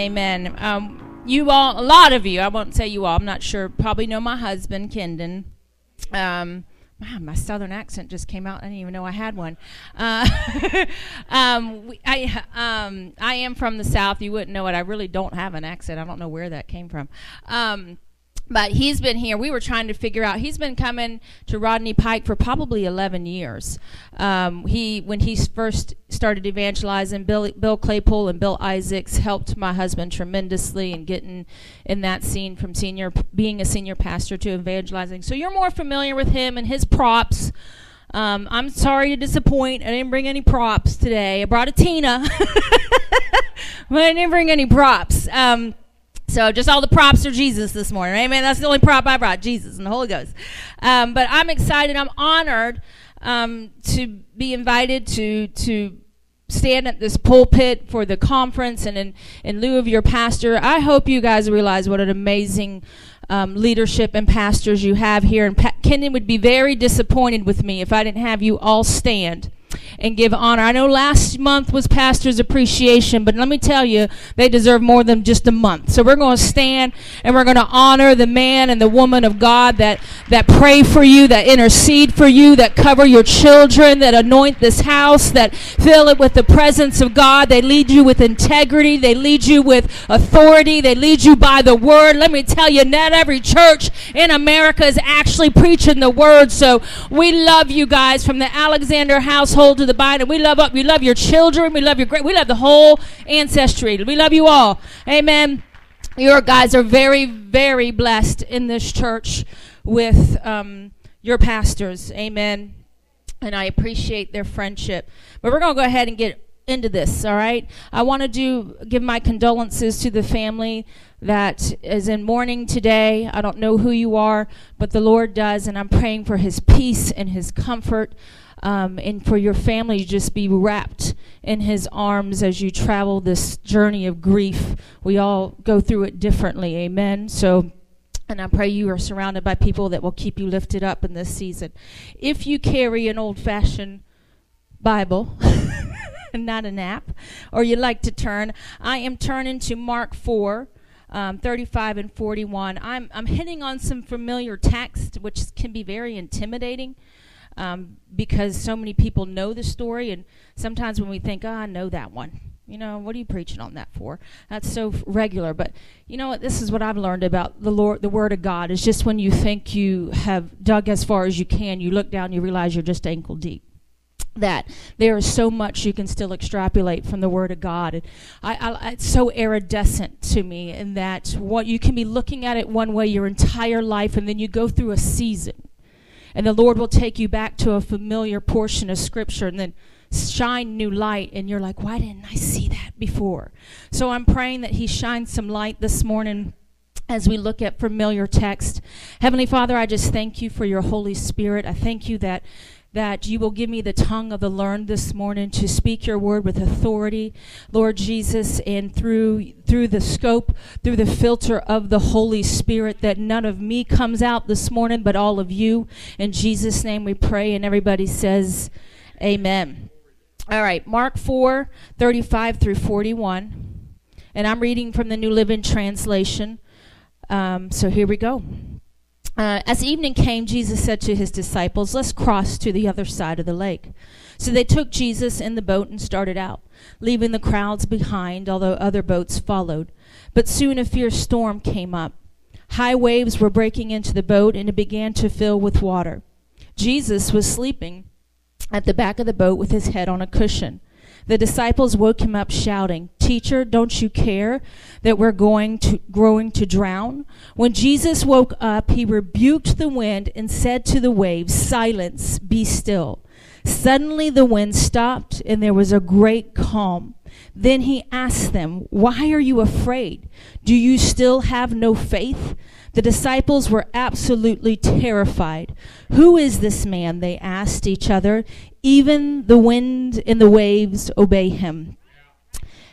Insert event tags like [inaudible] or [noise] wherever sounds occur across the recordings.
Amen. Um, you all, a lot of you, I won't say you all, I'm not sure, probably know my husband, Kendon. Um, wow, my southern accent just came out. I didn't even know I had one. Uh, [laughs] um, we, I, um, I am from the south. You wouldn't know it. I really don't have an accent. I don't know where that came from. But he's been here. We were trying to figure out. He's been coming to Rodney Pike for probably 11 years. Um, he, when he first started evangelizing, Bill, Bill Claypool and Bill Isaacs helped my husband tremendously in getting in that scene from senior, being a senior pastor to evangelizing. So you're more familiar with him and his props. Um, I'm sorry to disappoint. I didn't bring any props today. I brought a Tina, [laughs] but I didn't bring any props. Um, so just all the props are Jesus this morning. Amen. That's the only prop I brought, Jesus and the Holy Ghost. Um, but I'm excited. I'm honored um, to be invited to to stand at this pulpit for the conference and in, in lieu of your pastor. I hope you guys realize what an amazing um, leadership and pastors you have here. And pa- Kendon would be very disappointed with me if I didn't have you all stand and give honor. I know last month was Pastor's Appreciation, but let me tell you, they deserve more than just a month. So we're going to stand and we're going to honor the man and the woman of God that, that pray for you, that intercede for you, that cover your children, that anoint this house, that fill it with the presence of God. They lead you with integrity. They lead you with authority. They lead you by the word. Let me tell you, not every church in America is actually preaching the word. So we love you guys from the Alexander household to the Biden. We love up. We love your children. We love your great. We love the whole ancestry. We love you all. Amen. Your guys are very, very blessed in this church with um, your pastors. Amen. And I appreciate their friendship. But we're going to go ahead and get into this, all right? I want to do give my condolences to the family that is in mourning today. I don't know who you are, but the Lord does, and I'm praying for his peace and his comfort um, and for your family to just be wrapped in His arms as you travel this journey of grief. We all go through it differently. Amen. So. And I pray you are surrounded by people that will keep you lifted up in this season. If you carry an old fashioned Bible, and [laughs] not an app, or you like to turn, I am turning to Mark 4. Um, 35 and 41. I'm, I'm hitting on some familiar text, which can be very intimidating um, because so many people know the story. And sometimes when we think, oh, I know that one, you know, what are you preaching on that for? That's so regular. But you know what? This is what I've learned about the Lord, the Word of God. Is just when you think you have dug as far as you can, you look down, you realize you're just ankle deep that there is so much you can still extrapolate from the Word of God. And I, I, it's so iridescent to me in that what you can be looking at it one way your entire life, and then you go through a season, and the Lord will take you back to a familiar portion of Scripture and then shine new light. And you're like, why didn't I see that before? So I'm praying that He shines some light this morning as we look at familiar text. Heavenly Father, I just thank you for your Holy Spirit. I thank you that that you will give me the tongue of the learned this morning to speak your word with authority, Lord Jesus, and through through the scope, through the filter of the Holy Spirit, that none of me comes out this morning, but all of you. In Jesus' name we pray, and everybody says, Amen. All right, Mark 4, 35 through 41. And I'm reading from the New Living Translation. Um, so here we go. Uh, as evening came, Jesus said to his disciples, Let's cross to the other side of the lake. So they took Jesus in the boat and started out, leaving the crowds behind, although other boats followed. But soon a fierce storm came up. High waves were breaking into the boat, and it began to fill with water. Jesus was sleeping at the back of the boat with his head on a cushion. The disciples woke him up shouting, Teacher, don't you care that we're going to, growing to drown? When Jesus woke up, he rebuked the wind and said to the waves, Silence, be still. Suddenly the wind stopped and there was a great calm. Then he asked them, Why are you afraid? Do you still have no faith? The disciples were absolutely terrified. Who is this man? They asked each other. Even the wind and the waves obey him.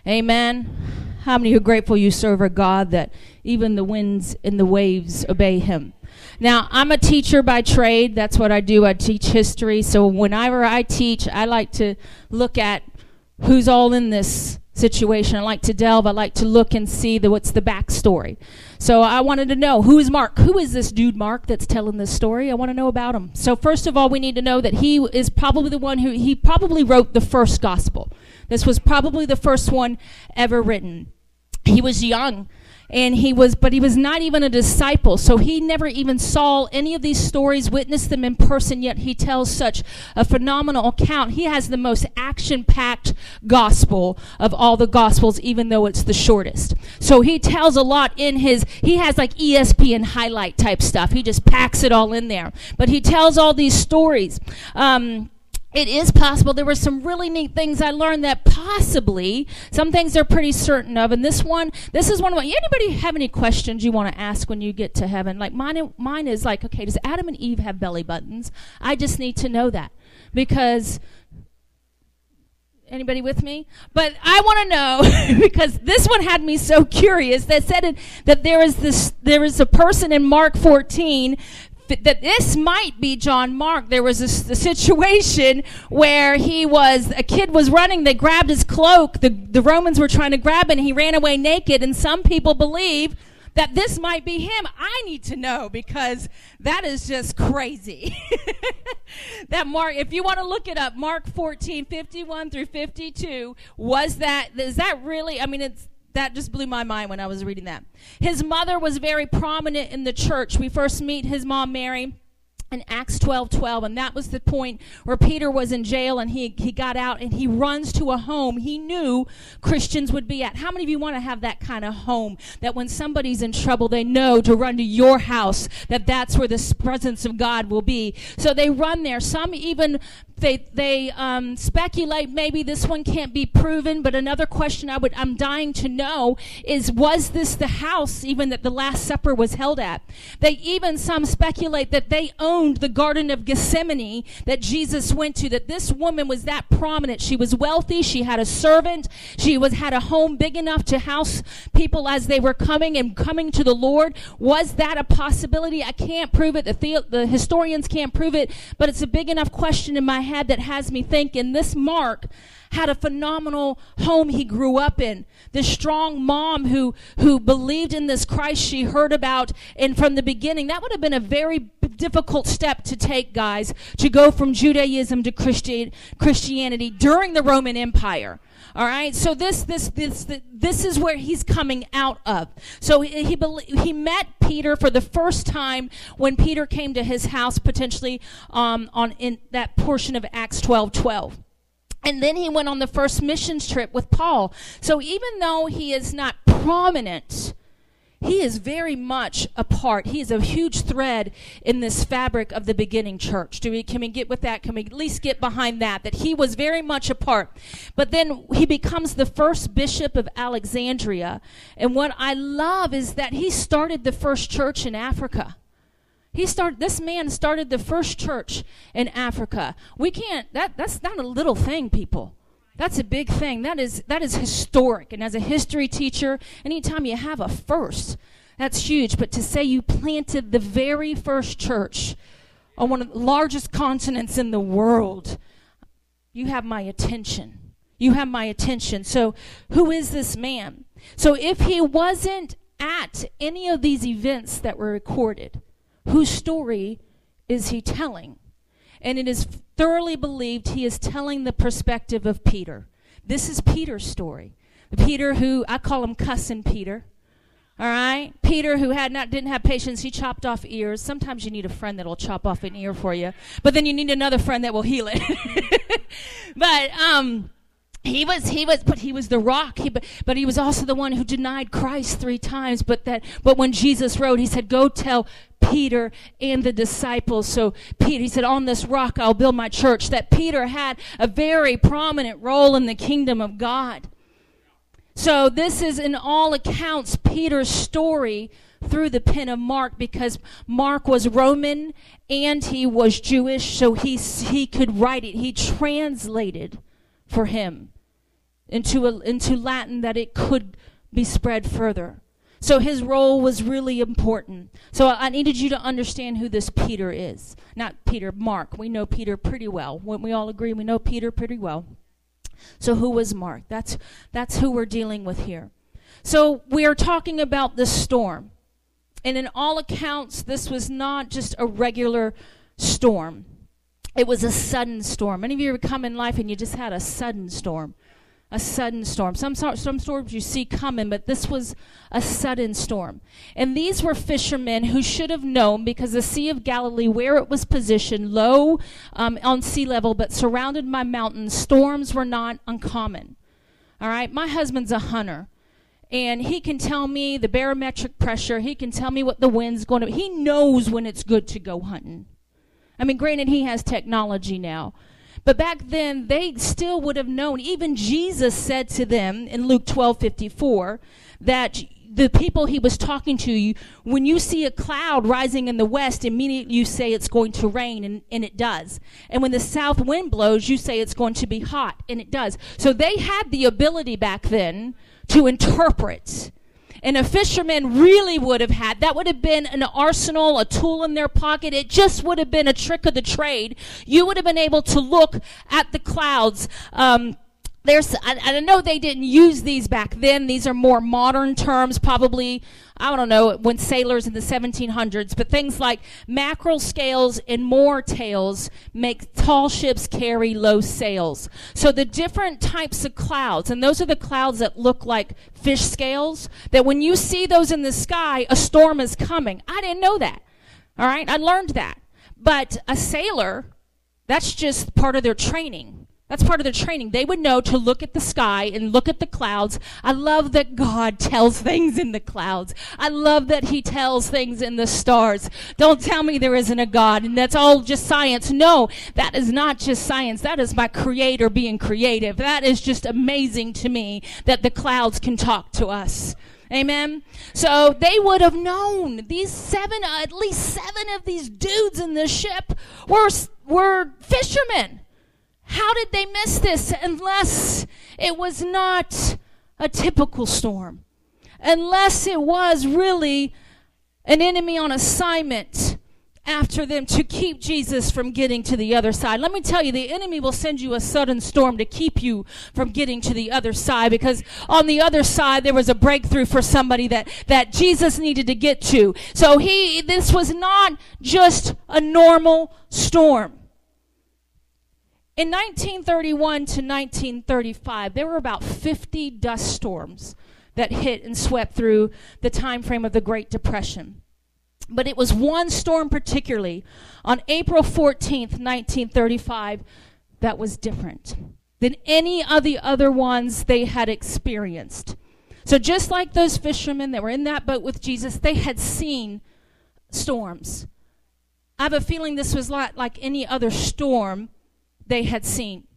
Amen. How many are grateful you serve a God that even the winds and the waves obey him? Now, I'm a teacher by trade. That's what I do. I teach history. So whenever I teach, I like to look at who's all in this situation. I like to delve. I like to look and see the, what's the backstory. So I wanted to know who is Mark? Who is this dude Mark that's telling this story? I want to know about him. So first of all, we need to know that he is probably the one who he probably wrote the first gospel. This was probably the first one ever written. He was young and he was but he was not even a disciple. So he never even saw any of these stories witnessed them in person yet he tells such a phenomenal account. He has the most action packed gospel of all the gospels even though it's the shortest. So he tells a lot in his he has like espn highlight type stuff. He just packs it all in there. But he tells all these stories. Um, it is possible. There were some really neat things I learned that possibly some things they're pretty certain of. And this one, this is one of. Anybody have any questions you want to ask when you get to heaven? Like mine, mine is like, okay, does Adam and Eve have belly buttons? I just need to know that because. Anybody with me? But I want to know [laughs] because this one had me so curious that said it, that there is this there is a person in Mark 14 that this might be John Mark. There was a, a, situation where he was, a kid was running, they grabbed his cloak, the, the Romans were trying to grab it, and he ran away naked, and some people believe that this might be him. I need to know because that is just crazy. [laughs] that Mark, if you want to look it up, Mark 14, 51 through 52, was that, is that really, I mean, it's, that just blew my mind when I was reading that. His mother was very prominent in the church. We first meet his mom, Mary in Acts 12 12. And that was the point where Peter was in jail and he, he got out and he runs to a home he knew Christians would be at. How many of you want to have that kind of home that when somebody's in trouble, they know to run to your house, that that's where the presence of God will be? So they run there. Some even they they um, speculate maybe this one can't be proven, but another question I would I'm dying to know is was this the house even that the Last Supper was held at? They even some speculate that they owned the Garden of Gethsemane that Jesus went to. That this woman was that prominent. She was wealthy. She had a servant. She was had a home big enough to house people as they were coming and coming to the Lord. Was that a possibility? I can't prove it. The, the, the historians can't prove it, but it's a big enough question in my head that has me thinking this Mark had a phenomenal home he grew up in. This strong mom who, who believed in this Christ she heard about and from the beginning. That would have been a very difficult step to take, guys, to go from Judaism to Christi- Christianity during the Roman Empire. All right. So this this this this is where he's coming out of. So he he, he met Peter for the first time when Peter came to his house, potentially um, on in that portion of Acts twelve twelve. And then he went on the first missions trip with Paul. So even though he is not prominent he is very much a part. He is a huge thread in this fabric of the beginning church. Do we can we get with that? Can we at least get behind that? That he was very much a part. But then he becomes the first bishop of Alexandria. And what I love is that he started the first church in Africa. He started this man started the first church in Africa. We can't that that's not a little thing, people. That's a big thing. That is that is historic. And as a history teacher, anytime you have a first, that's huge. But to say you planted the very first church on one of the largest continents in the world, you have my attention. You have my attention. So, who is this man? So, if he wasn't at any of these events that were recorded, whose story is he telling? And it is thoroughly believed he is telling the perspective of Peter. This is Peter's story. Peter, who I call him cussing Peter. All right, Peter, who had not didn't have patience, he chopped off ears. Sometimes you need a friend that'll chop off an ear for you, but then you need another friend that will heal it. [laughs] but um, he was he was but he was the rock. He, but, but he was also the one who denied christ three times but that but when jesus rode he said go tell peter and the disciples. So peter he said on this rock i'll build my church. That peter had a very prominent role in the kingdom of god. So this is in all accounts peter's story through the pen of mark because mark was roman and he was jewish so he he could write it. He translated for him into, a, into Latin that it could be spread further. So his role was really important. So I needed you to understand who this Peter is. Not Peter, Mark. We know Peter pretty well. When we all agree we know Peter pretty well. So who was Mark? That's that's who we're dealing with here. So we are talking about this storm. And in all accounts, this was not just a regular storm. It was a sudden storm. Many of you ever come in life and you just had a sudden storm a sudden storm. Some, some storms you see coming, but this was a sudden storm. And these were fishermen who should have known because the Sea of Galilee, where it was positioned, low um, on sea level, but surrounded by mountains, storms were not uncommon. All right, my husband's a hunter. And he can tell me the barometric pressure. He can tell me what the wind's going to. He knows when it's good to go hunting. I mean, granted, he has technology now, but back then, they still would have known. Even Jesus said to them in Luke 12 54 that the people he was talking to you, when you see a cloud rising in the west, immediately you say it's going to rain, and, and it does. And when the south wind blows, you say it's going to be hot, and it does. So they had the ability back then to interpret and a fisherman really would have had. That would have been an arsenal, a tool in their pocket. It just would have been a trick of the trade. You would have been able to look at the clouds. Um, there's I, I know they didn't use these back then. These are more modern terms probably i don't know when sailors in the 1700s but things like mackerel scales and moor tails make tall ships carry low sails. So the different types of clouds and those are the clouds that look like fish scales that when you see those in the sky a storm is coming. I didn't know that all right? I learned that. But a sailor that's just part of their training that's part of their training. They would know to look at the sky and look at the clouds. I love that God tells things in the clouds. I love that He tells things in the stars. Don't tell me there isn't a God and that's all just science. No, that is not just science. That is my Creator being creative. That is just amazing to me that the clouds can talk to us. Amen. So they would have known these seven, uh, at least seven of these dudes in the ship were were fishermen. How did they miss this unless it was not a typical storm? Unless it was really an enemy on assignment after them to keep Jesus from getting to the other side. Let me tell you, the enemy will send you a sudden storm to keep you from getting to the other side because on the other side there was a breakthrough for somebody that, that Jesus needed to get to. So he, this was not just a normal storm. In 1931 to 1935, there were about 50 dust storms that hit and swept through the time frame of the Great Depression. But it was one storm particularly on April 14th, 1935, that was different than any of the other ones they had experienced. So, just like those fishermen that were in that boat with Jesus, they had seen storms. I have a feeling this was not like any other storm they had seen.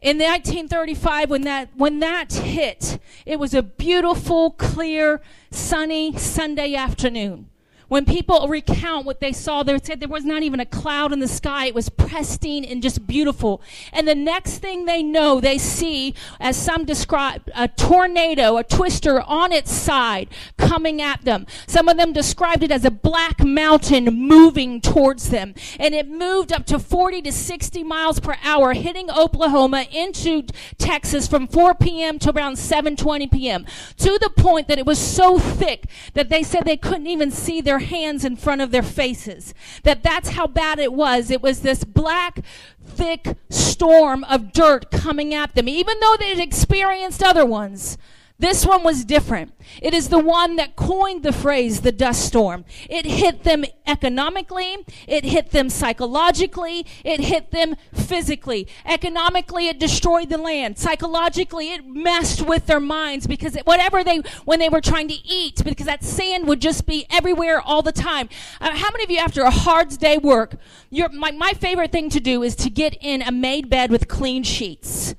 In 1935, when that, when that hit, it was a beautiful, clear, sunny Sunday afternoon. When people recount what they saw, they said there was not even a cloud in the sky. It was pristine and just beautiful. And the next thing they know, they see, as some describe, a tornado, a twister on its side coming at them. Some of them described it as a black mountain moving towards them. And it moved up to 40 to 60 miles per hour, hitting Oklahoma into Texas from 4 p.m. to around 7:20 p.m. To the point that it was so thick that they said they couldn't even see their their hands in front of their faces. That that's how bad it was. It was this black, thick storm of dirt coming at them, even though they had experienced other ones. This one was different. It is the one that coined the phrase the dust storm. It hit them economically, it hit them psychologically, it hit them physically. Economically, it destroyed the land. Psychologically, it messed with their minds because it, whatever they, when they were trying to eat, because that sand would just be everywhere all the time. Uh, how many of you, after a hard day work, my, my favorite thing to do is to get in a made bed with clean sheets?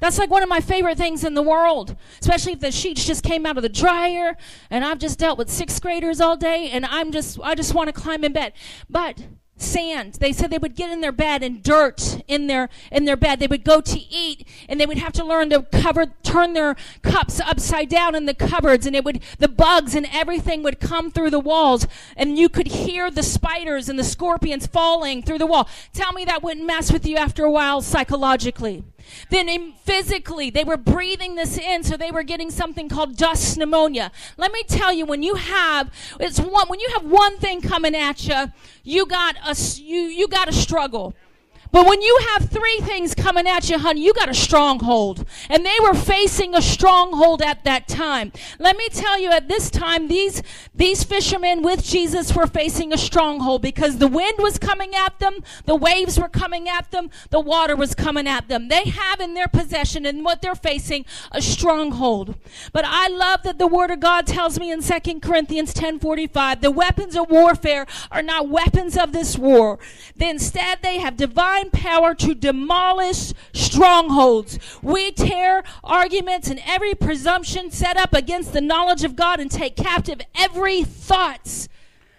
That's like one of my favorite things in the world, especially if the sheets just came out of the dryer and I've just dealt with sixth graders all day and I'm just, I just want to climb in bed. But sand. They said they would get in their bed and dirt in their in their bed. They would go to eat and they would have to learn to cover turn their cups upside down in the cupboards and it would the bugs and everything would come through the walls and you could hear the spiders and the scorpions falling through the wall. Tell me that wouldn't mess with you after a while psychologically. Then physically, they were breathing this in, so they were getting something called dust pneumonia. Let me tell you, when you have it's one when you have one thing coming at you, you got a you you got a struggle. But when you have three things coming at you, honey, you got a stronghold. And they were facing a stronghold at that time. Let me tell you, at this time, these, these fishermen with Jesus were facing a stronghold because the wind was coming at them, the waves were coming at them, the water was coming at them. They have in their possession and what they're facing a stronghold. But I love that the word of God tells me in 2 Corinthians 10:45, the weapons of warfare are not weapons of this war. Instead, they have divine divine power to demolish strongholds. We tear arguments and every presumption set up against the knowledge of God and take captive every thought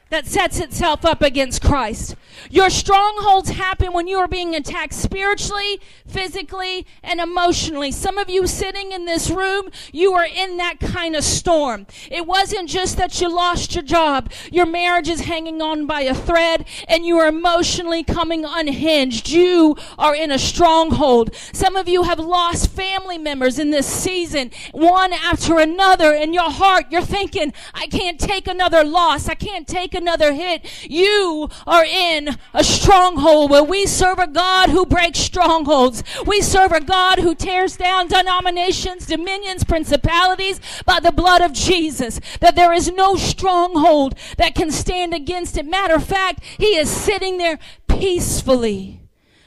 that sets itself up against Christ. Your strongholds happen when you are being attacked spiritually, physically, and emotionally. Some of you sitting in this room, you are in that kind of storm. It wasn't just that you lost your job, your marriage is hanging on by a thread, and you are emotionally coming unhinged. You are in a stronghold. Some of you have lost family members in this season, one after another. In your heart, you're thinking, I can't take another loss. I can't take another hit. You are in a stronghold where we serve a God who breaks strongholds. We serve a God who tears down denominations, dominions, principalities by the blood of Jesus. That there is no stronghold that can stand against it. Matter of fact, he is sitting there peacefully.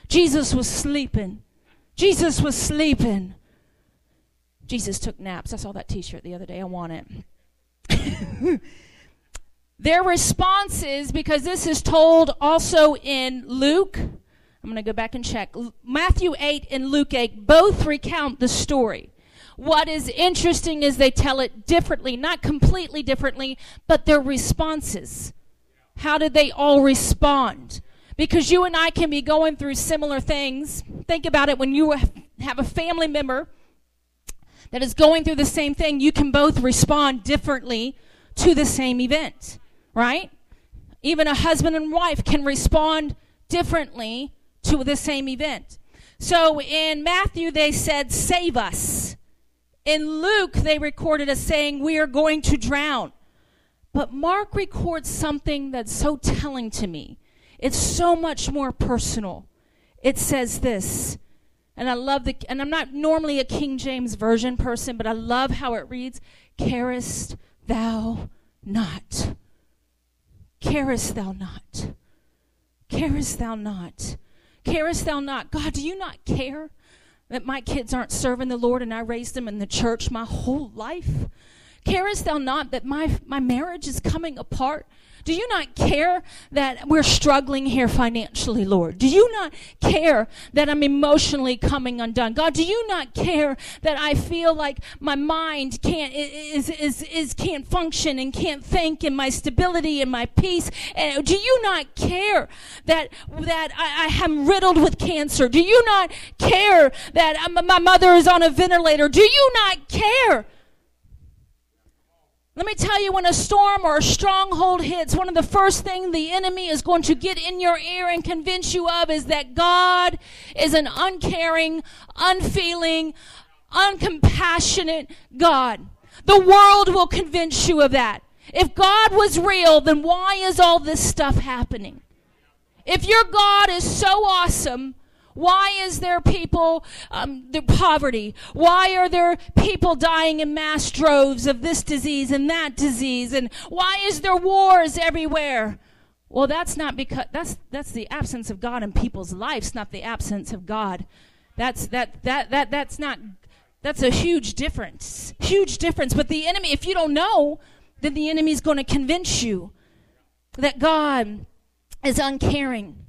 Jesus was sleeping. Jesus was sleeping. Jesus took naps. I saw that t shirt the other day. I want it. [laughs] Their responses, because this is told also in Luke, I'm going to go back and check. Matthew 8 and Luke 8 both recount the story. What is interesting is they tell it differently, not completely differently, but their responses. How did they all respond? Because you and I can be going through similar things. Think about it when you have a family member that is going through the same thing, you can both respond differently to the same event right? Even a husband and wife can respond differently to the same event. So in Matthew, they said, Save us. In Luke, they recorded as saying, We are going to drown. But Mark records something that's so telling to me. It's so much more personal. It says this, and I love the, and I'm not normally a King James Version person, but I love how it reads, Carest thou not Carest thou not? Carest thou not? Carest thou not? God, do you not care that my kids aren't serving the Lord and I raised them in the church my whole life? Carest thou not that my, my marriage is coming apart? Do you not care that we're struggling here financially, Lord? Do you not care that I'm emotionally coming undone? God, do you not care that I feel like my mind can't is is is can't function and can't think and my stability and my peace? And do you not care that that I, I am riddled with cancer? Do you not care that my mother is on a ventilator? Do you not care? Let me tell you, when a storm or a stronghold hits, one of the first things the enemy is going to get in your ear and convince you of is that God is an uncaring, unfeeling, uncompassionate God. The world will convince you of that. If God was real, then why is all this stuff happening? If your God is so awesome, why is there people, um, the poverty? Why are there people dying in mass droves of this disease and that disease? And why is there wars everywhere? Well, that's not because that's that's the absence of God in people's lives, not the absence of God. That's that that that that's not that's a huge difference. Huge difference. But the enemy, if you don't know, then the enemy is going to convince you that God is uncaring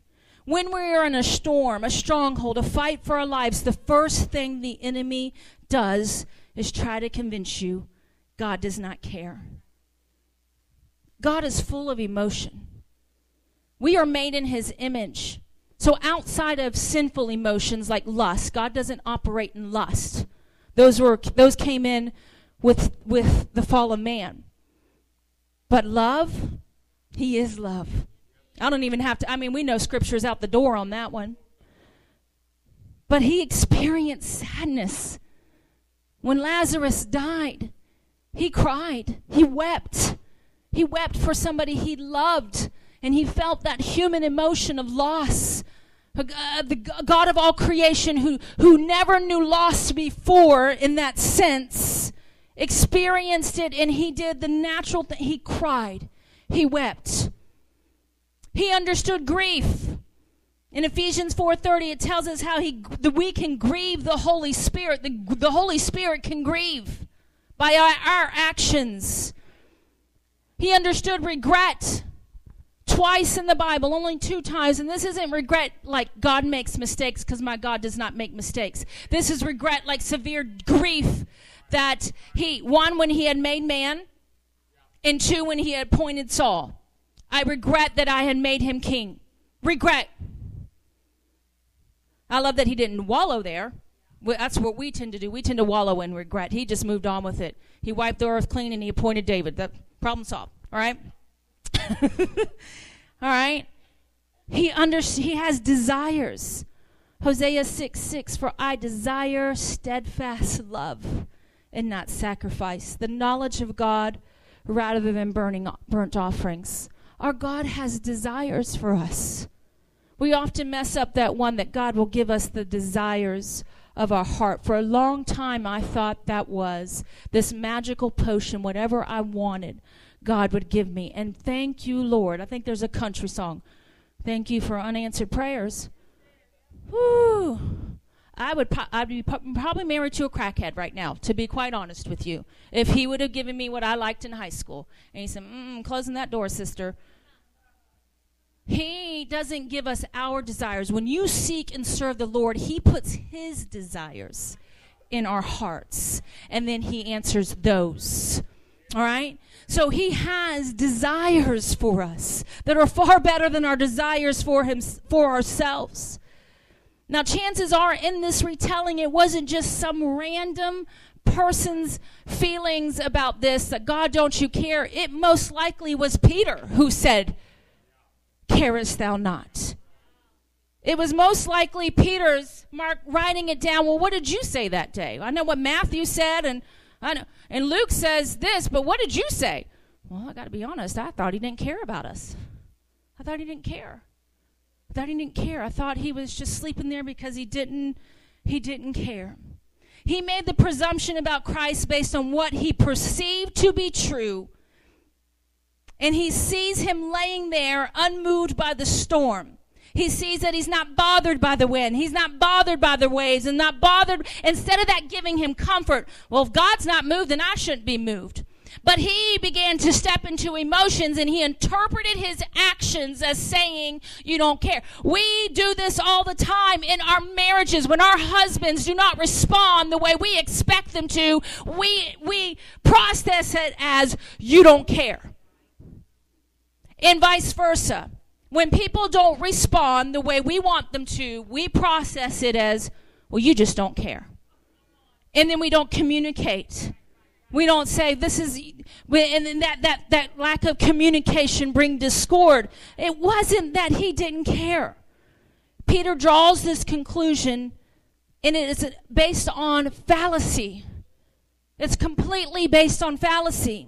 when we are in a storm, a stronghold, a fight for our lives, the first thing the enemy does is try to convince you God does not care. God is full of emotion. We are made in his image. So outside of sinful emotions like lust, God doesn't operate in lust. Those were those came in with with the fall of man. But love, he is love. I don't even have to, I mean, we know scripture's out the door on that one. But he experienced sadness. When Lazarus died, he cried, he wept. He wept for somebody he loved, and he felt that human emotion of loss. Uh, the God of all creation, who, who never knew loss before in that sense, experienced it, and he did the natural thing. He cried, he wept. He understood grief. In Ephesians 4:30 it tells us how he we can grieve the Holy Spirit. The, the Holy Spirit can grieve by our, our actions. He understood regret twice in the Bible, only two times, and this isn't regret like God makes mistakes because my God does not make mistakes. This is regret like severe grief that he one when he had made man and two when he had appointed Saul. I regret that I had made him king. Regret. I love that he didn't wallow there. That's what we tend to do. We tend to wallow in regret. He just moved on with it. He wiped the earth clean and he appointed David. The problem solved. All right? [laughs] All right? He under, he has desires. Hosea 6 6 For I desire steadfast love and not sacrifice, the knowledge of God rather than burning burnt offerings. Our God has desires for us. We often mess up that one that God will give us the desires of our heart. For a long time, I thought that was this magical potion, whatever I wanted, God would give me. And thank you, Lord. I think there's a country song. Thank you for unanswered prayers. Whew. I would I'd be probably married to a crackhead right now, to be quite honest with you. If he would have given me what I liked in high school, and he said, mm, "Closing that door, sister." He doesn't give us our desires. When you seek and serve the Lord, He puts His desires in our hearts, and then He answers those. All right? So He has desires for us that are far better than our desires for Him for ourselves. Now, chances are in this retelling, it wasn't just some random person's feelings about this that God, don't you care? It most likely was Peter who said, carest thou not? It was most likely Peter's Mark writing it down. Well, what did you say that day? I know what Matthew said, and I know, and Luke says this, but what did you say? Well, I got to be honest. I thought he didn't care about us. I thought he didn't care. Thought he didn't care. I thought he was just sleeping there because he didn't. He didn't care. He made the presumption about Christ based on what he perceived to be true and he sees him laying there unmoved by the storm. He sees that he's not bothered by the wind. He's not bothered by the waves and not bothered. Instead of that giving him comfort, well, if God's not moved, then I shouldn't be moved. But he began to step into emotions and he interpreted his actions as saying, You don't care. We do this all the time in our marriages. When our husbands do not respond the way we expect them to, we, we process it as, You don't care and vice versa. When people don't respond the way we want them to, we process it as, well, you just don't care. And then we don't communicate. We don't say this is, and then that, that, that lack of communication bring discord. It wasn't that he didn't care. Peter draws this conclusion, and it is based on fallacy. It's completely based on fallacy.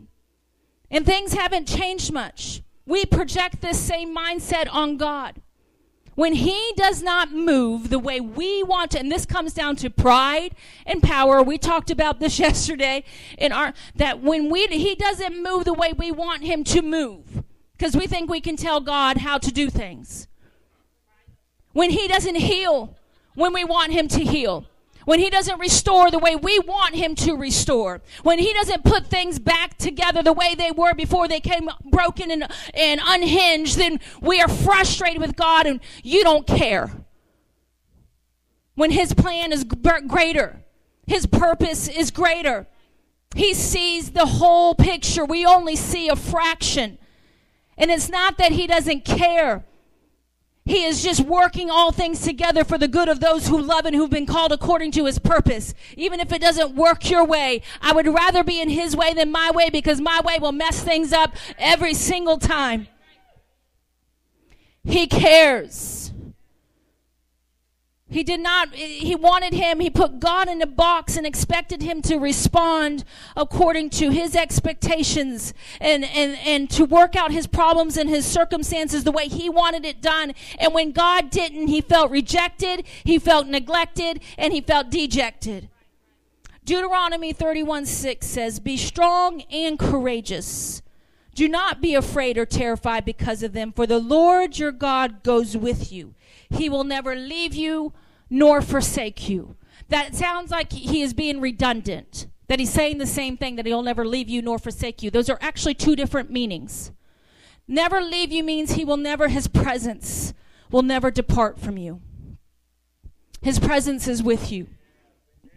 And things haven't changed much we project this same mindset on God. When He does not move the way we want to, and this comes down to pride and power. We talked about this [laughs] yesterday in our that when we He doesn't move the way we want Him to move, because we think we can tell God how to do things. When He doesn't heal when we want Him to heal when he doesn't restore the way we want him to restore, when he doesn't put things back together the way they were before they came broken and, and unhinged, then we are frustrated with God and you don't care. When his plan is greater, his purpose is greater. He sees the whole picture. We only see a fraction. And it's not that he doesn't care. He is just working all things together for the good of those who love and who've been called according to his purpose. Even if it doesn't work your way, I would rather be in his way than my way because my way will mess things up every single time. He cares. He did not, he wanted him, he put God in a box and expected him to respond according to his expectations and, and, and to work out his problems and his circumstances the way he wanted it done. And when God didn't, he felt rejected, he felt neglected, and he felt dejected. Deuteronomy 31 6 says, Be strong and courageous. Do not be afraid or terrified because of them, for the Lord your God goes with you. He will never leave you nor forsake you. That sounds like he is being redundant, that he's saying the same thing, that he'll never leave you nor forsake you. Those are actually two different meanings. Never leave you means he will never, his presence will never depart from you. His presence is with you.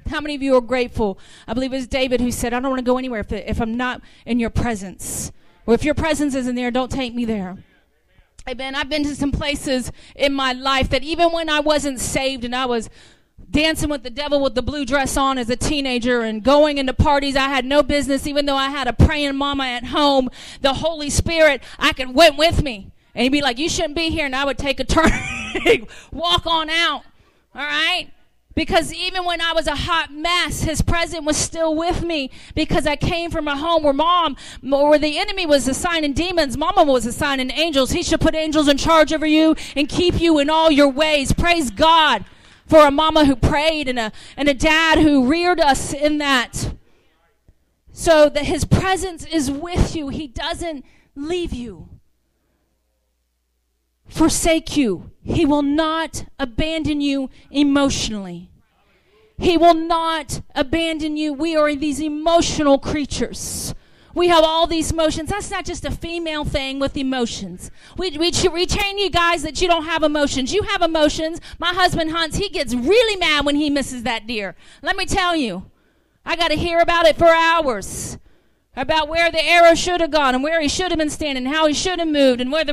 How many of you are grateful? I believe it was David who said, I don't want to go anywhere if, if I'm not in your presence. Or if your presence isn't there, don't take me there. Amen. I've been to some places in my life that even when I wasn't saved and I was dancing with the devil with the blue dress on as a teenager and going into parties I had no business, even though I had a praying mama at home, the Holy Spirit, I could went with me. And he'd be like, You shouldn't be here. And I would take a turn, [laughs] walk on out. All right? Because even when I was a hot mess, his presence was still with me because I came from a home where mom, where the enemy was assigning demons, mama was assigning angels. He should put angels in charge over you and keep you in all your ways. Praise God for a mama who prayed and a, and a dad who reared us in that. So that his presence is with you. He doesn't leave you forsake you. He will not abandon you emotionally. He will not abandon you. We are these emotional creatures. We have all these emotions. That's not just a female thing with emotions. We, we, train you guys that you don't have emotions. You have emotions. My husband hunts. He gets really mad when he misses that deer. Let me tell you, I got to hear about it for hours about where the arrow should have gone and where he should have been standing, how he should have moved, and where the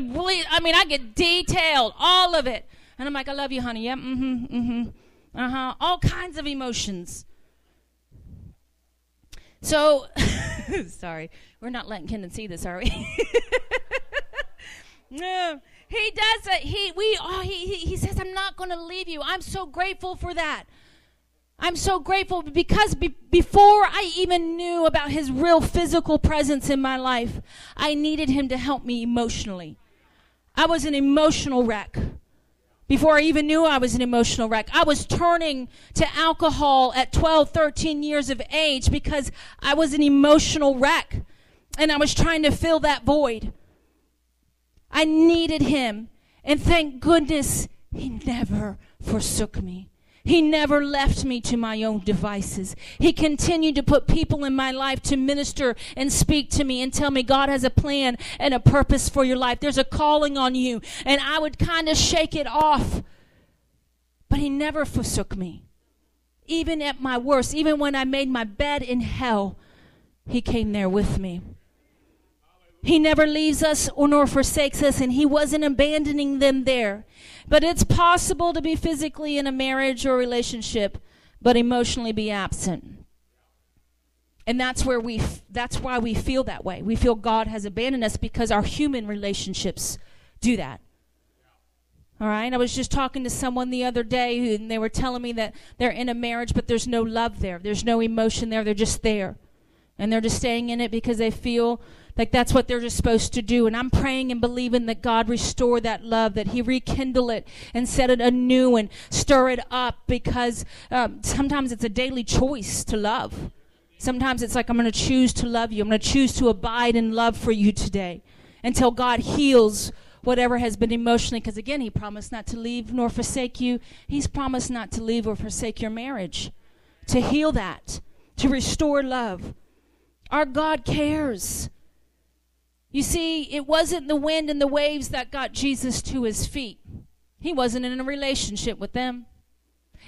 I mean, I get detailed, all of it. And I'm like, I love you, honey. Yep, mm-hmm, mm-hmm. Uh-huh. All kinds of emotions. So [laughs] sorry. We're not letting Kendon see this, are we? [laughs] no. He does it. He we oh he he, he says, I'm not gonna leave you. I'm so grateful for that. I'm so grateful because be- before I even knew about his real physical presence in my life, I needed him to help me emotionally. I was an emotional wreck. Before I even knew I was an emotional wreck, I was turning to alcohol at 12, 13 years of age because I was an emotional wreck and I was trying to fill that void. I needed him, and thank goodness he never forsook me. He never left me to my own devices. He continued to put people in my life to minister and speak to me and tell me God has a plan and a purpose for your life. There's a calling on you. And I would kind of shake it off. But He never forsook me. Even at my worst, even when I made my bed in hell, He came there with me. He never leaves us or nor forsakes us, and He wasn't abandoning them there. But it's possible to be physically in a marriage or relationship, but emotionally be absent. And that's where we f- that's why we feel that way. We feel God has abandoned us because our human relationships do that. All right. I was just talking to someone the other day who, and they were telling me that they're in a marriage, but there's no love there. There's no emotion there. They're just there. And they're just staying in it because they feel like that's what they're just supposed to do. And I'm praying and believing that God restore that love, that He rekindle it and set it anew and stir it up because um, sometimes it's a daily choice to love. Sometimes it's like, I'm going to choose to love you. I'm going to choose to abide in love for you today until God heals whatever has been emotionally. Because again, He promised not to leave nor forsake you. He's promised not to leave or forsake your marriage, to heal that, to restore love. Our God cares. You see, it wasn't the wind and the waves that got Jesus to his feet. He wasn't in a relationship with them.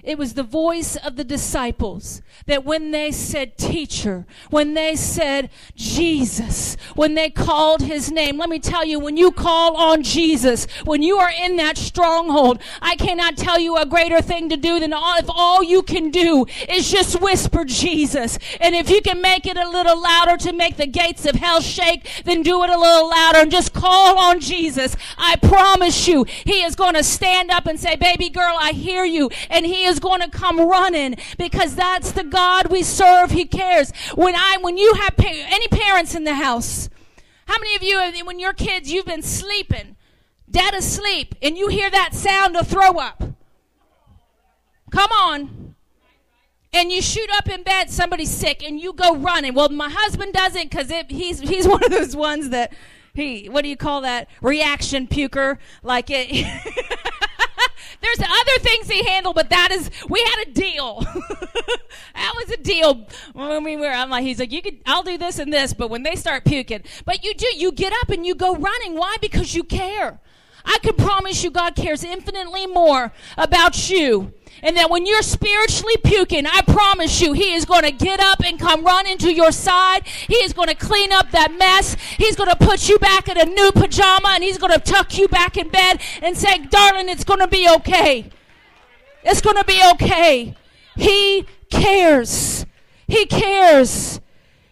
It was the voice of the disciples that when they said teacher, when they said Jesus, when they called his name, let me tell you, when you call on Jesus, when you are in that stronghold, I cannot tell you a greater thing to do than all, if all you can do is just whisper Jesus. And if you can make it a little louder to make the gates of hell shake, then do it a little louder and just call on Jesus. I promise you, he is going to stand up and say, baby girl, I hear you. And he is going to come running because that's the God we serve. He cares. When I, when you have pa- any parents in the house, how many of you, when your kids, you've been sleeping, dead asleep, and you hear that sound of throw up? Come on. And you shoot up in bed, somebody's sick, and you go running. Well, my husband doesn't because he's he's [laughs] one of those ones that he what do you call that reaction puker like it [laughs] There's other things he handled, but that is we had a deal. [laughs] that was a deal when we were. I'm like, he's like, you could, I'll do this and this, but when they start puking, but you do, you get up and you go running. Why? Because you care. I can promise you, God cares infinitely more about you and that when you're spiritually puking, I promise you, He is going to get up and come run into your side. He is going to clean up that mess. He's going to put you back in a new pajama and He's going to tuck you back in bed and say, darling, it's going to be okay. It's going to be okay. He cares. He cares.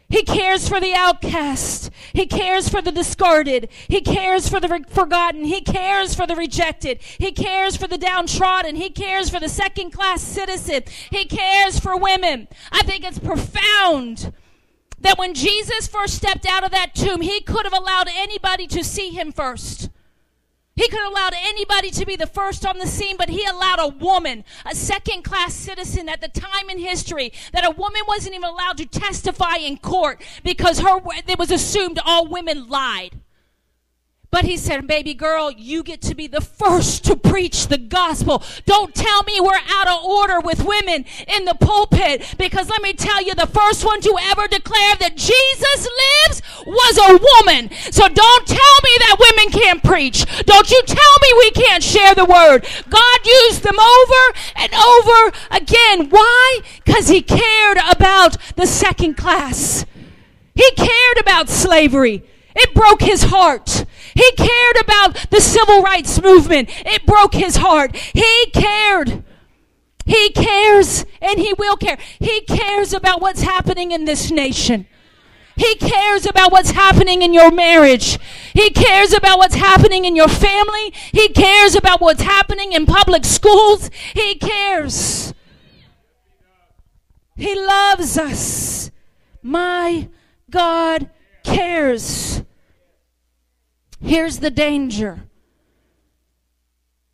He cares for the outcast. He cares for the discarded. He cares for the re- forgotten. He cares for the rejected. He cares for the downtrodden. He cares for the second class citizen. He cares for women. I think it's profound that when Jesus first stepped out of that tomb, he could have allowed anybody to see him first. He could have allowed anybody to be the first on the scene, but he allowed a woman, a second class citizen at the time in history, that a woman wasn't even allowed to testify in court because her, it was assumed all women lied. But he said, baby girl, you get to be the first to preach the gospel. Don't tell me we're out of order with women in the pulpit because let me tell you, the first one to ever declare that Jesus lives was a woman. So don't tell me that women can't preach. Don't you tell me we can't share the word. God used them over and over again. Why? Because he cared about the second class. He cared about slavery. It broke his heart. He cared about the civil rights movement. It broke his heart. He cared. He cares and he will care. He cares about what's happening in this nation. He cares about what's happening in your marriage. He cares about what's happening in your family. He cares about what's happening in public schools. He cares. He loves us. My God cares. Here's the danger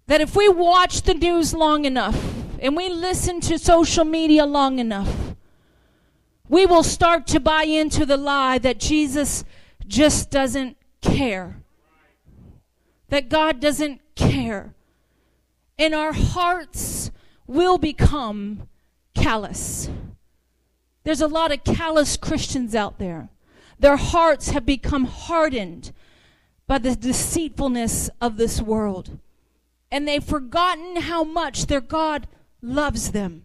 that if we watch the news long enough and we listen to social media long enough, we will start to buy into the lie that Jesus just doesn't care, that God doesn't care. And our hearts will become callous. There's a lot of callous Christians out there. Their hearts have become hardened by the deceitfulness of this world. And they've forgotten how much their God loves them.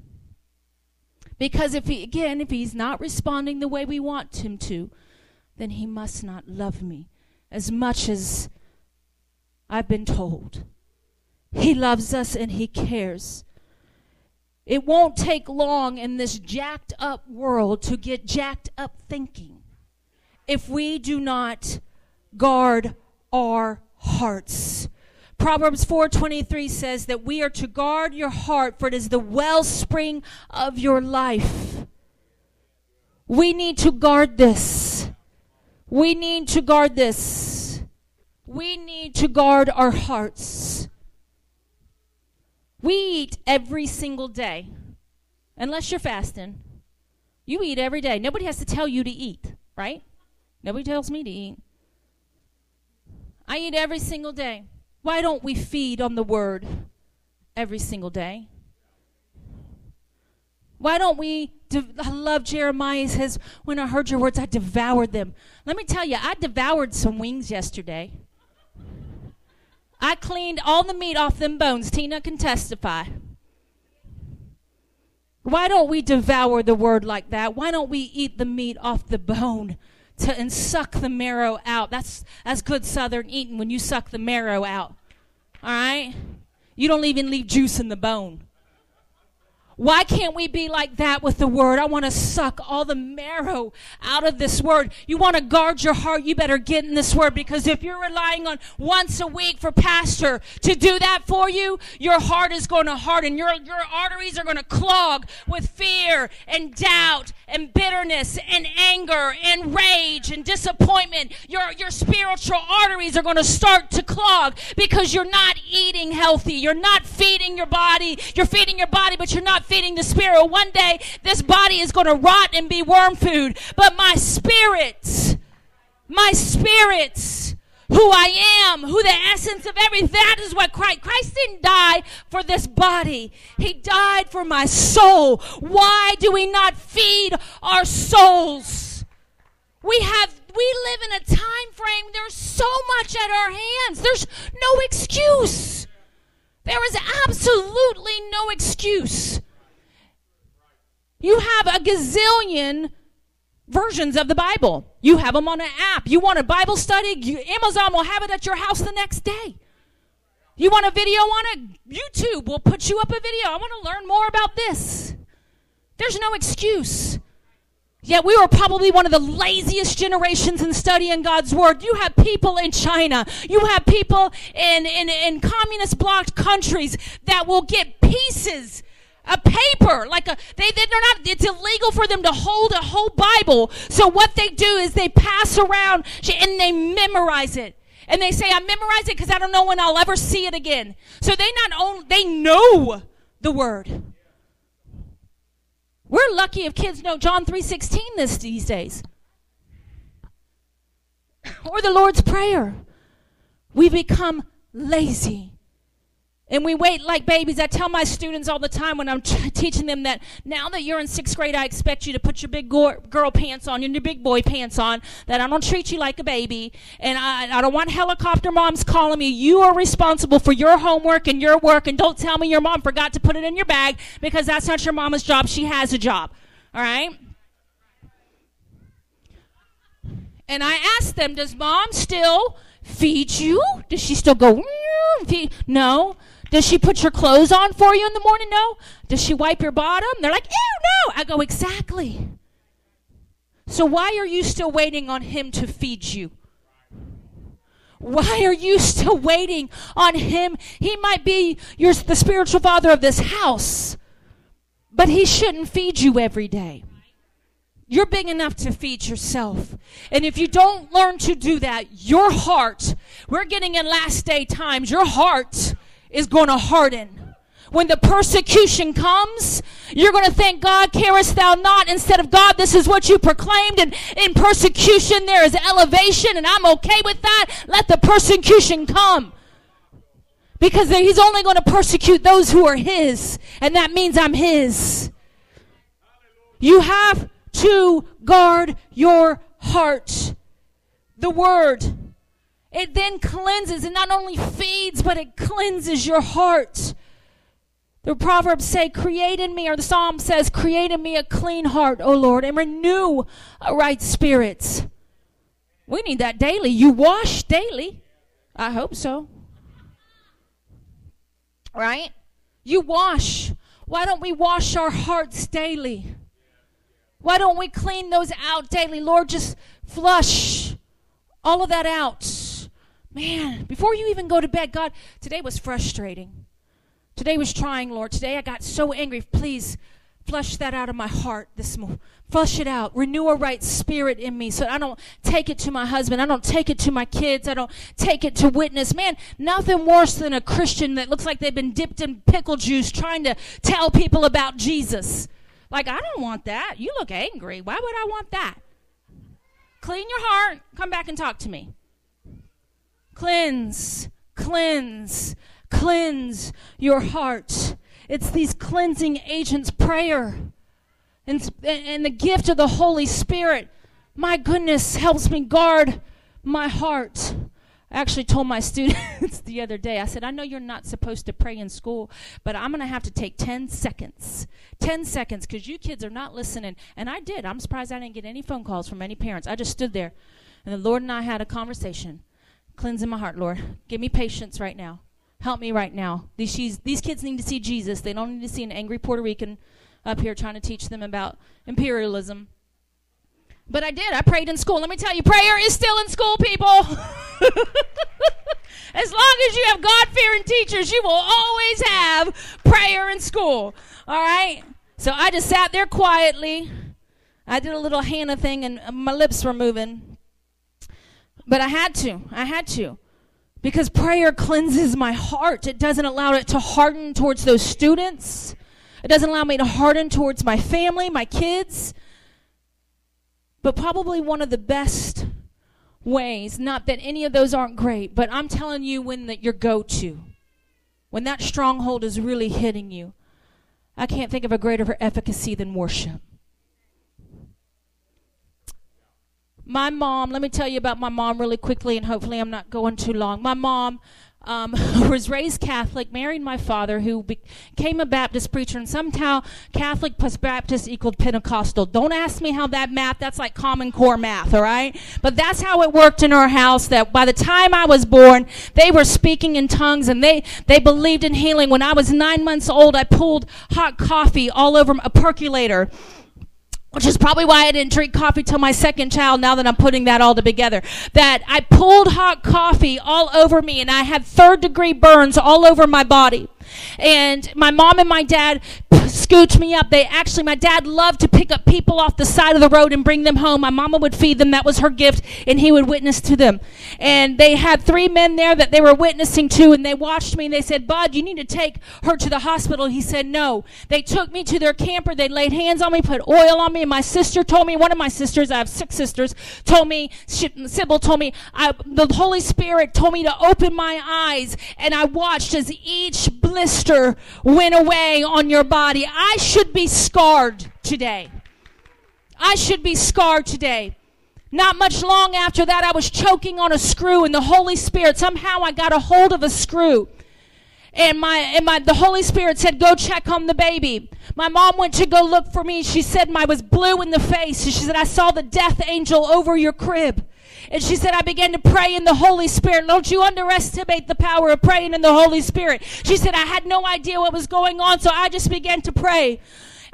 Because if he, again, if he's not responding the way we want him to, then he must not love me as much as I've been told. He loves us and he cares. It won't take long in this jacked up world to get jacked up thinking if we do not guard our hearts. Proverbs 4:23 says that we are to guard your heart for it is the wellspring of your life. We need to guard this. We need to guard this. We need to guard our hearts. We eat every single day. Unless you're fasting. You eat every day. Nobody has to tell you to eat, right? Nobody tells me to eat. I eat every single day. Why don't we feed on the word every single day? Why don't we? De- I love Jeremiah. Says, When I heard your words, I devoured them. Let me tell you, I devoured some wings yesterday. I cleaned all the meat off them bones. Tina can testify. Why don't we devour the word like that? Why don't we eat the meat off the bone to, and suck the marrow out? That's, that's good southern eating when you suck the marrow out. All right? You don't even leave juice in the bone. Why can't we be like that with the word? I want to suck all the marrow out of this word. You want to guard your heart, you better get in this word because if you're relying on once a week for pastor to do that for you, your heart is going to harden. Your, your arteries are going to clog with fear and doubt and bitterness and anger and rage and disappointment. Your, your spiritual arteries are going to start to clog because you're not eating healthy. You're not feeding your body. You're feeding your body, but you're not feeding the spirit. One day, this body is going to rot and be worm food. But my spirit, my spirit, who I am, who the essence of everything, that is what Christ, Christ didn't die for this body. He died for my soul. Why do we not feed our souls? We have, we live in a time frame, there's so much at our hands. There's no excuse. There is absolutely no excuse. You have a gazillion versions of the Bible. You have them on an app. You want a Bible study? You, Amazon will have it at your house the next day. You want a video on it? YouTube will put you up a video. I want to learn more about this. There's no excuse. Yet we were probably one of the laziest generations in studying God's Word. You have people in China, you have people in, in, in communist blocked countries that will get pieces a paper like a they they're not it's illegal for them to hold a whole bible. So what they do is they pass around and they memorize it. And they say i memorize it because i don't know when i'll ever see it again. So they not only they know the word. We're lucky if kids know john 3.16 this these days. Or the lord's prayer. We become lazy and we wait like babies. I tell my students all the time when I'm t- teaching them that now that you're in sixth grade, I expect you to put your big go- girl pants on and your big boy pants on, that I don't treat you like a baby. And I, I don't want helicopter moms calling me. You are responsible for your homework and your work. And don't tell me your mom forgot to put it in your bag because that's not your mama's job. She has a job. All right? And I ask them, does mom still feed you? Does she still go, feed? No. Does she put your clothes on for you in the morning? No. Does she wipe your bottom? They're like, ew, no. I go, exactly. So why are you still waiting on him to feed you? Why are you still waiting on him? He might be your, the spiritual father of this house, but he shouldn't feed you every day. You're big enough to feed yourself. And if you don't learn to do that, your heart, we're getting in last day times, your heart is going to harden. When the persecution comes, you're going to thank God, carest thou not? Instead of God, this is what you proclaimed. And in persecution, there is elevation, and I'm okay with that. Let the persecution come. Because he's only going to persecute those who are his. And that means I'm his. You have to guard your heart. The word it then cleanses and not only feeds, but it cleanses your heart. The Proverbs say, Create in me, or the Psalm says, Create in me a clean heart, O Lord, and renew a right spirit. We need that daily. You wash daily. I hope so. Right? You wash. Why don't we wash our hearts daily? Why don't we clean those out daily? Lord, just flush all of that out. Man, before you even go to bed, God, today was frustrating. Today was trying, Lord. Today I got so angry. Please flush that out of my heart this morning. Flush it out. Renew a right spirit in me so I don't take it to my husband. I don't take it to my kids. I don't take it to witness. Man, nothing worse than a Christian that looks like they've been dipped in pickle juice trying to tell people about Jesus. Like, I don't want that. You look angry. Why would I want that? Clean your heart. Come back and talk to me. Cleanse, cleanse, cleanse your heart. It's these cleansing agents, prayer, and, and the gift of the Holy Spirit. My goodness helps me guard my heart. I actually told my [laughs] students the other day, I said, I know you're not supposed to pray in school, but I'm going to have to take 10 seconds. 10 seconds because you kids are not listening. And I did. I'm surprised I didn't get any phone calls from any parents. I just stood there. And the Lord and I had a conversation. Cleansing my heart, Lord. Give me patience right now. Help me right now. These, these kids need to see Jesus. They don't need to see an angry Puerto Rican up here trying to teach them about imperialism. But I did. I prayed in school. Let me tell you, prayer is still in school, people. [laughs] as long as you have God fearing teachers, you will always have prayer in school. All right? So I just sat there quietly. I did a little Hannah thing, and my lips were moving. But I had to. I had to. Because prayer cleanses my heart. It doesn't allow it to harden towards those students. It doesn't allow me to harden towards my family, my kids. But probably one of the best ways, not that any of those aren't great, but I'm telling you when that your go to, when that stronghold is really hitting you, I can't think of a greater efficacy than worship. My mom, let me tell you about my mom really quickly, and hopefully I'm not going too long. My mom um, [laughs] was raised Catholic, married my father, who became a Baptist preacher, and somehow Catholic plus Baptist equaled Pentecostal. Don't ask me how that math, that's like Common Core math, all right? But that's how it worked in our house, that by the time I was born, they were speaking in tongues and they, they believed in healing. When I was nine months old, I pulled hot coffee all over a percolator which is probably why I didn't drink coffee till my second child now that I'm putting that all together. That I pulled hot coffee all over me and I had third degree burns all over my body. And my mom and my dad scooched me up. They actually, my dad loved to pick up people off the side of the road and bring them home. My mama would feed them. That was her gift. And he would witness to them. And they had three men there that they were witnessing to. And they watched me and they said, Bud, you need to take her to the hospital. He said, no. They took me to their camper. They laid hands on me, put oil on me. And my sister told me, one of my sisters, I have six sisters, told me, Sybil told me, I, the Holy Spirit told me to open my eyes. And I watched as each blister went away on your body. I should be scarred today. I should be scarred today. Not much long after that, I was choking on a screw, and the Holy Spirit, somehow I got a hold of a screw. And my, and my, the Holy Spirit said, go check on the baby. My mom went to go look for me. She said, I was blue in the face. She said, I saw the death angel over your crib. And she said, I began to pray in the Holy Spirit. Don't you underestimate the power of praying in the Holy Spirit. She said, I had no idea what was going on, so I just began to pray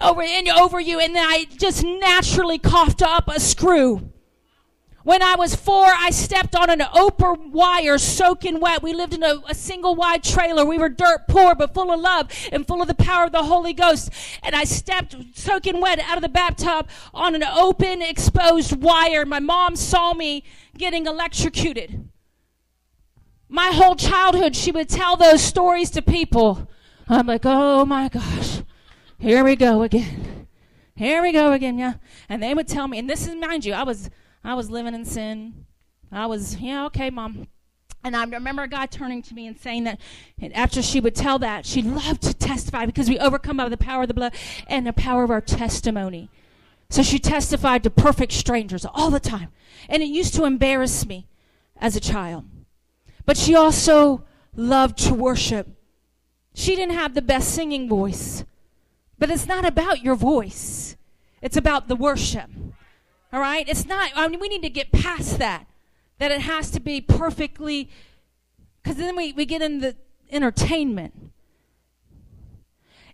over, over you. And then I just naturally coughed up a screw. When I was four, I stepped on an oper wire soaking wet. We lived in a, a, single wide trailer. We were dirt poor, but full of love and full of the power of the Holy Ghost. And I stepped soaking wet out of the bathtub on an open, exposed wire. My mom saw me getting electrocuted. My whole childhood, she would tell those stories to people. I'm like, oh my gosh, here we go again. Here we go again, yeah. And they would tell me, and this is, mind you, I was I was living in sin. I was, yeah, okay, mom. And I remember guy turning to me and saying that and after she would tell that, she loved to testify because we overcome by the power of the blood and the power of our testimony. So she testified to perfect strangers all the time. And it used to embarrass me as a child. But she also loved to worship. She didn't have the best singing voice. But it's not about your voice, it's about the worship. All right? It's not, I mean, we need to get past that. That it has to be perfectly, because then we, we get into entertainment.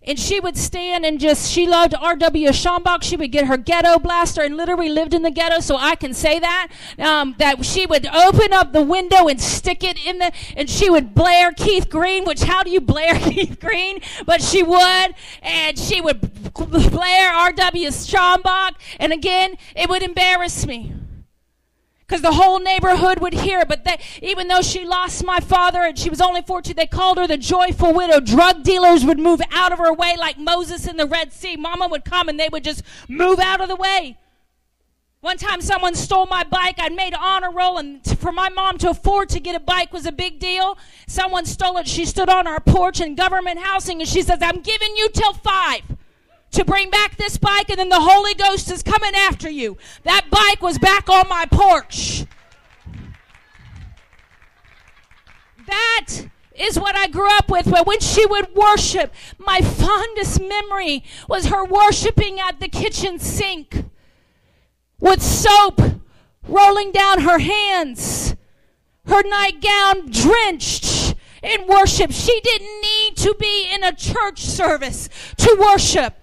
And she would stand and just, she loved R.W. Schambach. She would get her ghetto blaster and literally lived in the ghetto, so I can say that. Um, that she would open up the window and stick it in the, and she would blare Keith Green, which how do you blare [laughs] Keith Green? But she would, and she would blare R.W. Schambach, and again, it would embarrass me because the whole neighborhood would hear. But they, even though she lost my father and she was only 14, they called her the joyful widow. Drug dealers would move out of her way like Moses in the Red Sea. Mama would come and they would just move out of the way. One time someone stole my bike. I'd made honor roll, and for my mom to afford to get a bike was a big deal. Someone stole it. She stood on our porch in government housing and she says, I'm giving you till five to bring back this bike, and then the Holy Ghost is coming after you. That bike was back on my porch. That is what I grew up with. But when she would worship, my fondest memory was her worshiping at the kitchen sink with soap rolling down her hands, her nightgown drenched in worship. She didn't need to be in a church service to worship.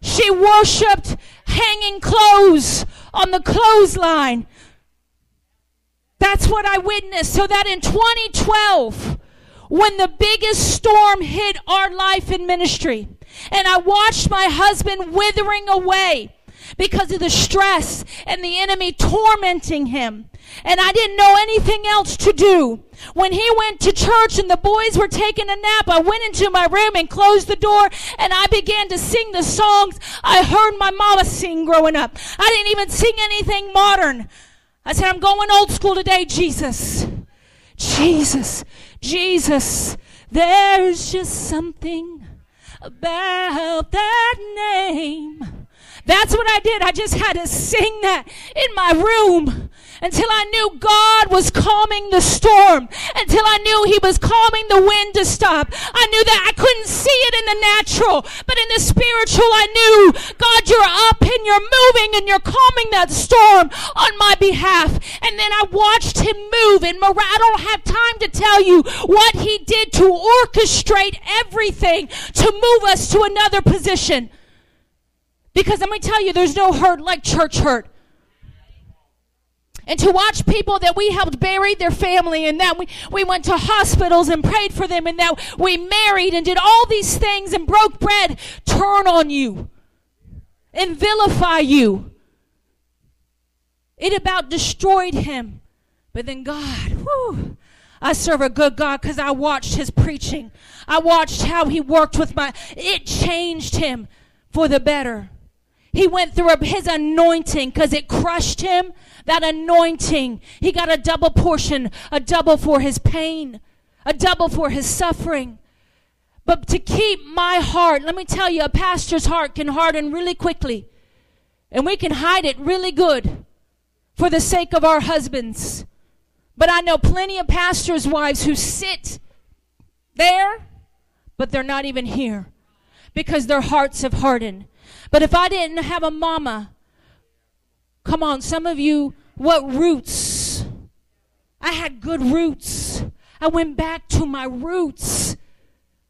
She worshiped hanging clothes on the clothesline. That's what I witnessed. So that in 2012, when the biggest storm hit our life in ministry, and I watched my husband withering away because of the stress and the enemy tormenting him. And I didn't know anything else to do. When he went to church and the boys were taking a nap, I went into my room and closed the door and I began to sing the songs I heard my mama sing growing up. I didn't even sing anything modern. I said, I'm going old school today, Jesus. Jesus. Jesus. There's just something about that name that's what I did. I just had to sing that in my room until I knew God was calming the storm, until I knew He was calming the wind to stop. I knew that I couldn't see it in the natural, but in the spiritual, I knew God, you're up and you're moving and you're calming that storm on my behalf. And then I watched Him move, and I don't have time to tell you what He did to orchestrate everything to move us to another position. Because let me tell you, there's no hurt like church hurt. And to watch people that we helped bury their family and that we, we went to hospitals and prayed for them and that we married and did all these things and broke bread turn on you and vilify you. It about destroyed him. But then God, whew, I serve a good God because I watched his preaching. I watched how he worked with my, it changed him for the better. He went through his anointing because it crushed him. That anointing, he got a double portion, a double for his pain, a double for his suffering. But to keep my heart, let me tell you, a pastor's heart can harden really quickly. And we can hide it really good for the sake of our husbands. But I know plenty of pastors' wives who sit there, but they're not even here because their hearts have hardened. But if I didn't have a mama, come on, some of you, what roots? I had good roots. I went back to my roots.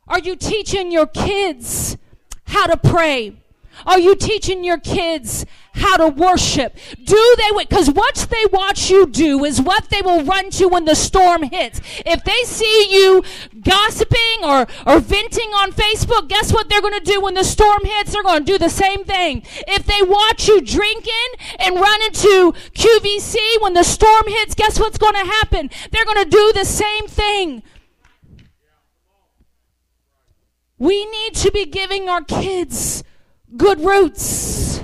Are you teaching your kids how to pray? Are you teaching your kids how to worship? Do they, because what they watch you do is what they will run to when the storm hits. If they see you gossiping or, or venting on Facebook, guess what they're going to do when the storm hits? They're going to do the same thing. If they watch you drinking and run into QVC when the storm hits, guess what's going to happen? They're going to do the same thing. We need to be giving our kids good roots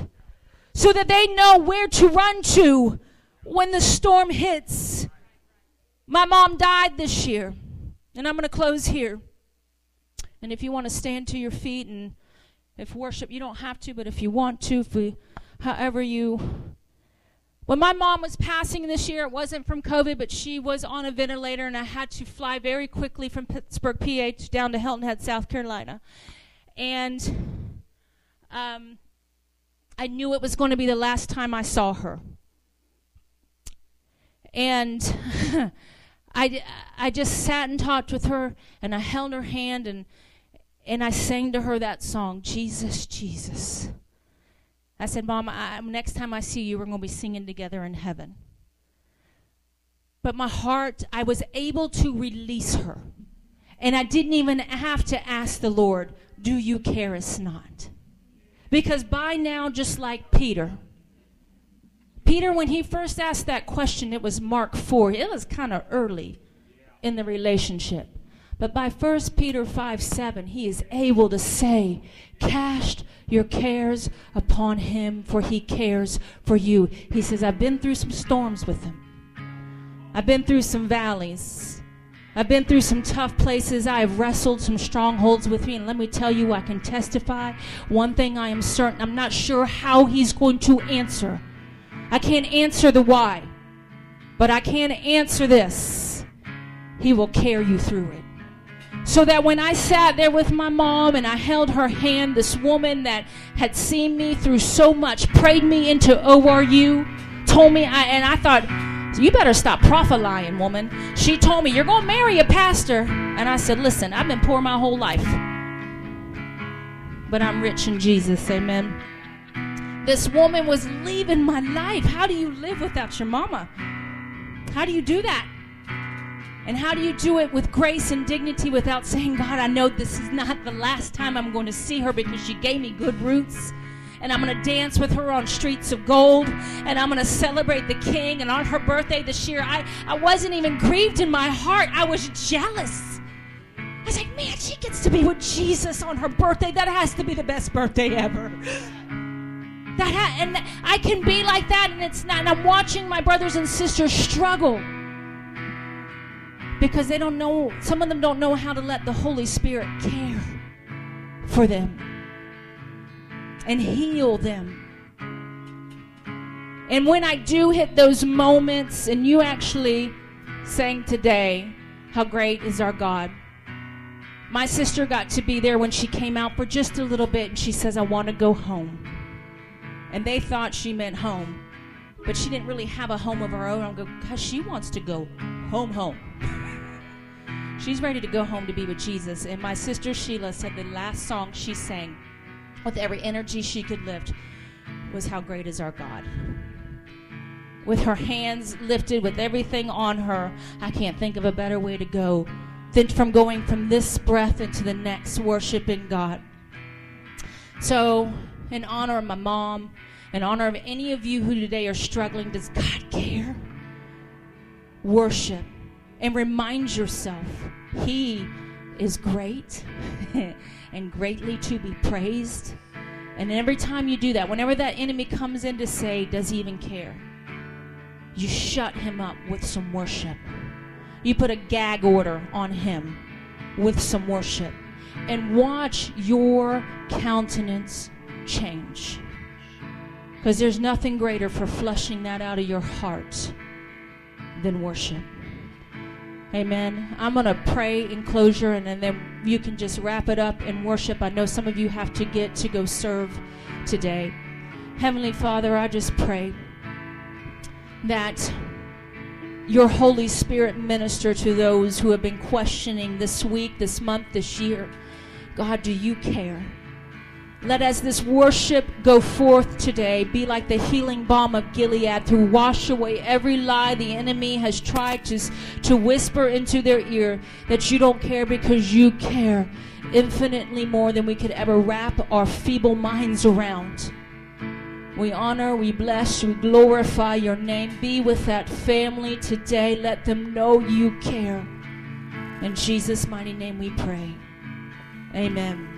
so that they know where to run to when the storm hits. My mom died this year, and I'm going to close here. And if you want to stand to your feet and if worship, you don't have to, but if you want to, if we, however you. When my mom was passing this year, it wasn't from COVID, but she was on a ventilator, and I had to fly very quickly from Pittsburgh, PA, down to Hilton Head, South Carolina. And um, I knew it was going to be the last time I saw her. And [laughs] I, I just sat and talked with her, and I held her hand, and, and I sang to her that song, Jesus, Jesus. I said, Mom, I, next time I see you, we're going to be singing together in heaven. But my heart, I was able to release her. And I didn't even have to ask the Lord, Do you care us not? Because by now, just like Peter, Peter, when he first asked that question, it was Mark 4. It was kind of early in the relationship. But by 1 Peter 5 7, he is able to say, Cast your cares upon him, for he cares for you. He says, I've been through some storms with him, I've been through some valleys. I've been through some tough places. I have wrestled some strongholds with me. And let me tell you, I can testify. One thing I am certain, I'm not sure how he's going to answer. I can't answer the why, but I can answer this. He will carry you through it. So that when I sat there with my mom and I held her hand, this woman that had seen me through so much prayed me into ORU, told me, I, and I thought, you better stop prophesying, woman. She told me, You're going to marry a pastor. And I said, Listen, I've been poor my whole life. But I'm rich in Jesus. Amen. This woman was leaving my life. How do you live without your mama? How do you do that? And how do you do it with grace and dignity without saying, God, I know this is not the last time I'm going to see her because she gave me good roots? And I'm going to dance with her on streets of gold. And I'm going to celebrate the king. And on her birthday this year, I, I wasn't even grieved in my heart. I was jealous. I was like, man, she gets to be with Jesus on her birthday. That has to be the best birthday ever. That ha- and I can be like that, and it's not. And I'm watching my brothers and sisters struggle because they don't know, some of them don't know how to let the Holy Spirit care for them and heal them. And when I do hit those moments, and you actually sang today, How Great is Our God. My sister got to be there when she came out for just a little bit, and she says, I want to go home. And they thought she meant home. But she didn't really have a home of her own. Go, because she wants to go home, home. [laughs] She's ready to go home to be with Jesus. And my sister Sheila said the last song she sang with every energy she could lift was How Great is Our God. With her hands lifted, with everything on her, I can't think of a better way to go than from going from this breath into the next, worshiping God. So, in honor of my mom, in honor of any of you who today are struggling, does God care? Worship and remind yourself He is great [laughs] and greatly to be praised. And every time you do that, whenever that enemy comes in to say, Does he even care? You shut him up with some worship. You put a gag order on him with some worship. And watch your countenance change. Because there's nothing greater for flushing that out of your heart than worship. Amen. I'm going to pray in closure and then you can just wrap it up in worship. I know some of you have to get to go serve today. Heavenly Father, I just pray that your Holy Spirit minister to those who have been questioning this week, this month, this year. God, do you care? Let as this worship go forth today be like the healing balm of Gilead to wash away every lie the enemy has tried to, to whisper into their ear that you don't care because you care infinitely more than we could ever wrap our feeble minds around. We honor, we bless, we glorify your name. Be with that family today. Let them know you care. In Jesus' mighty name we pray. Amen.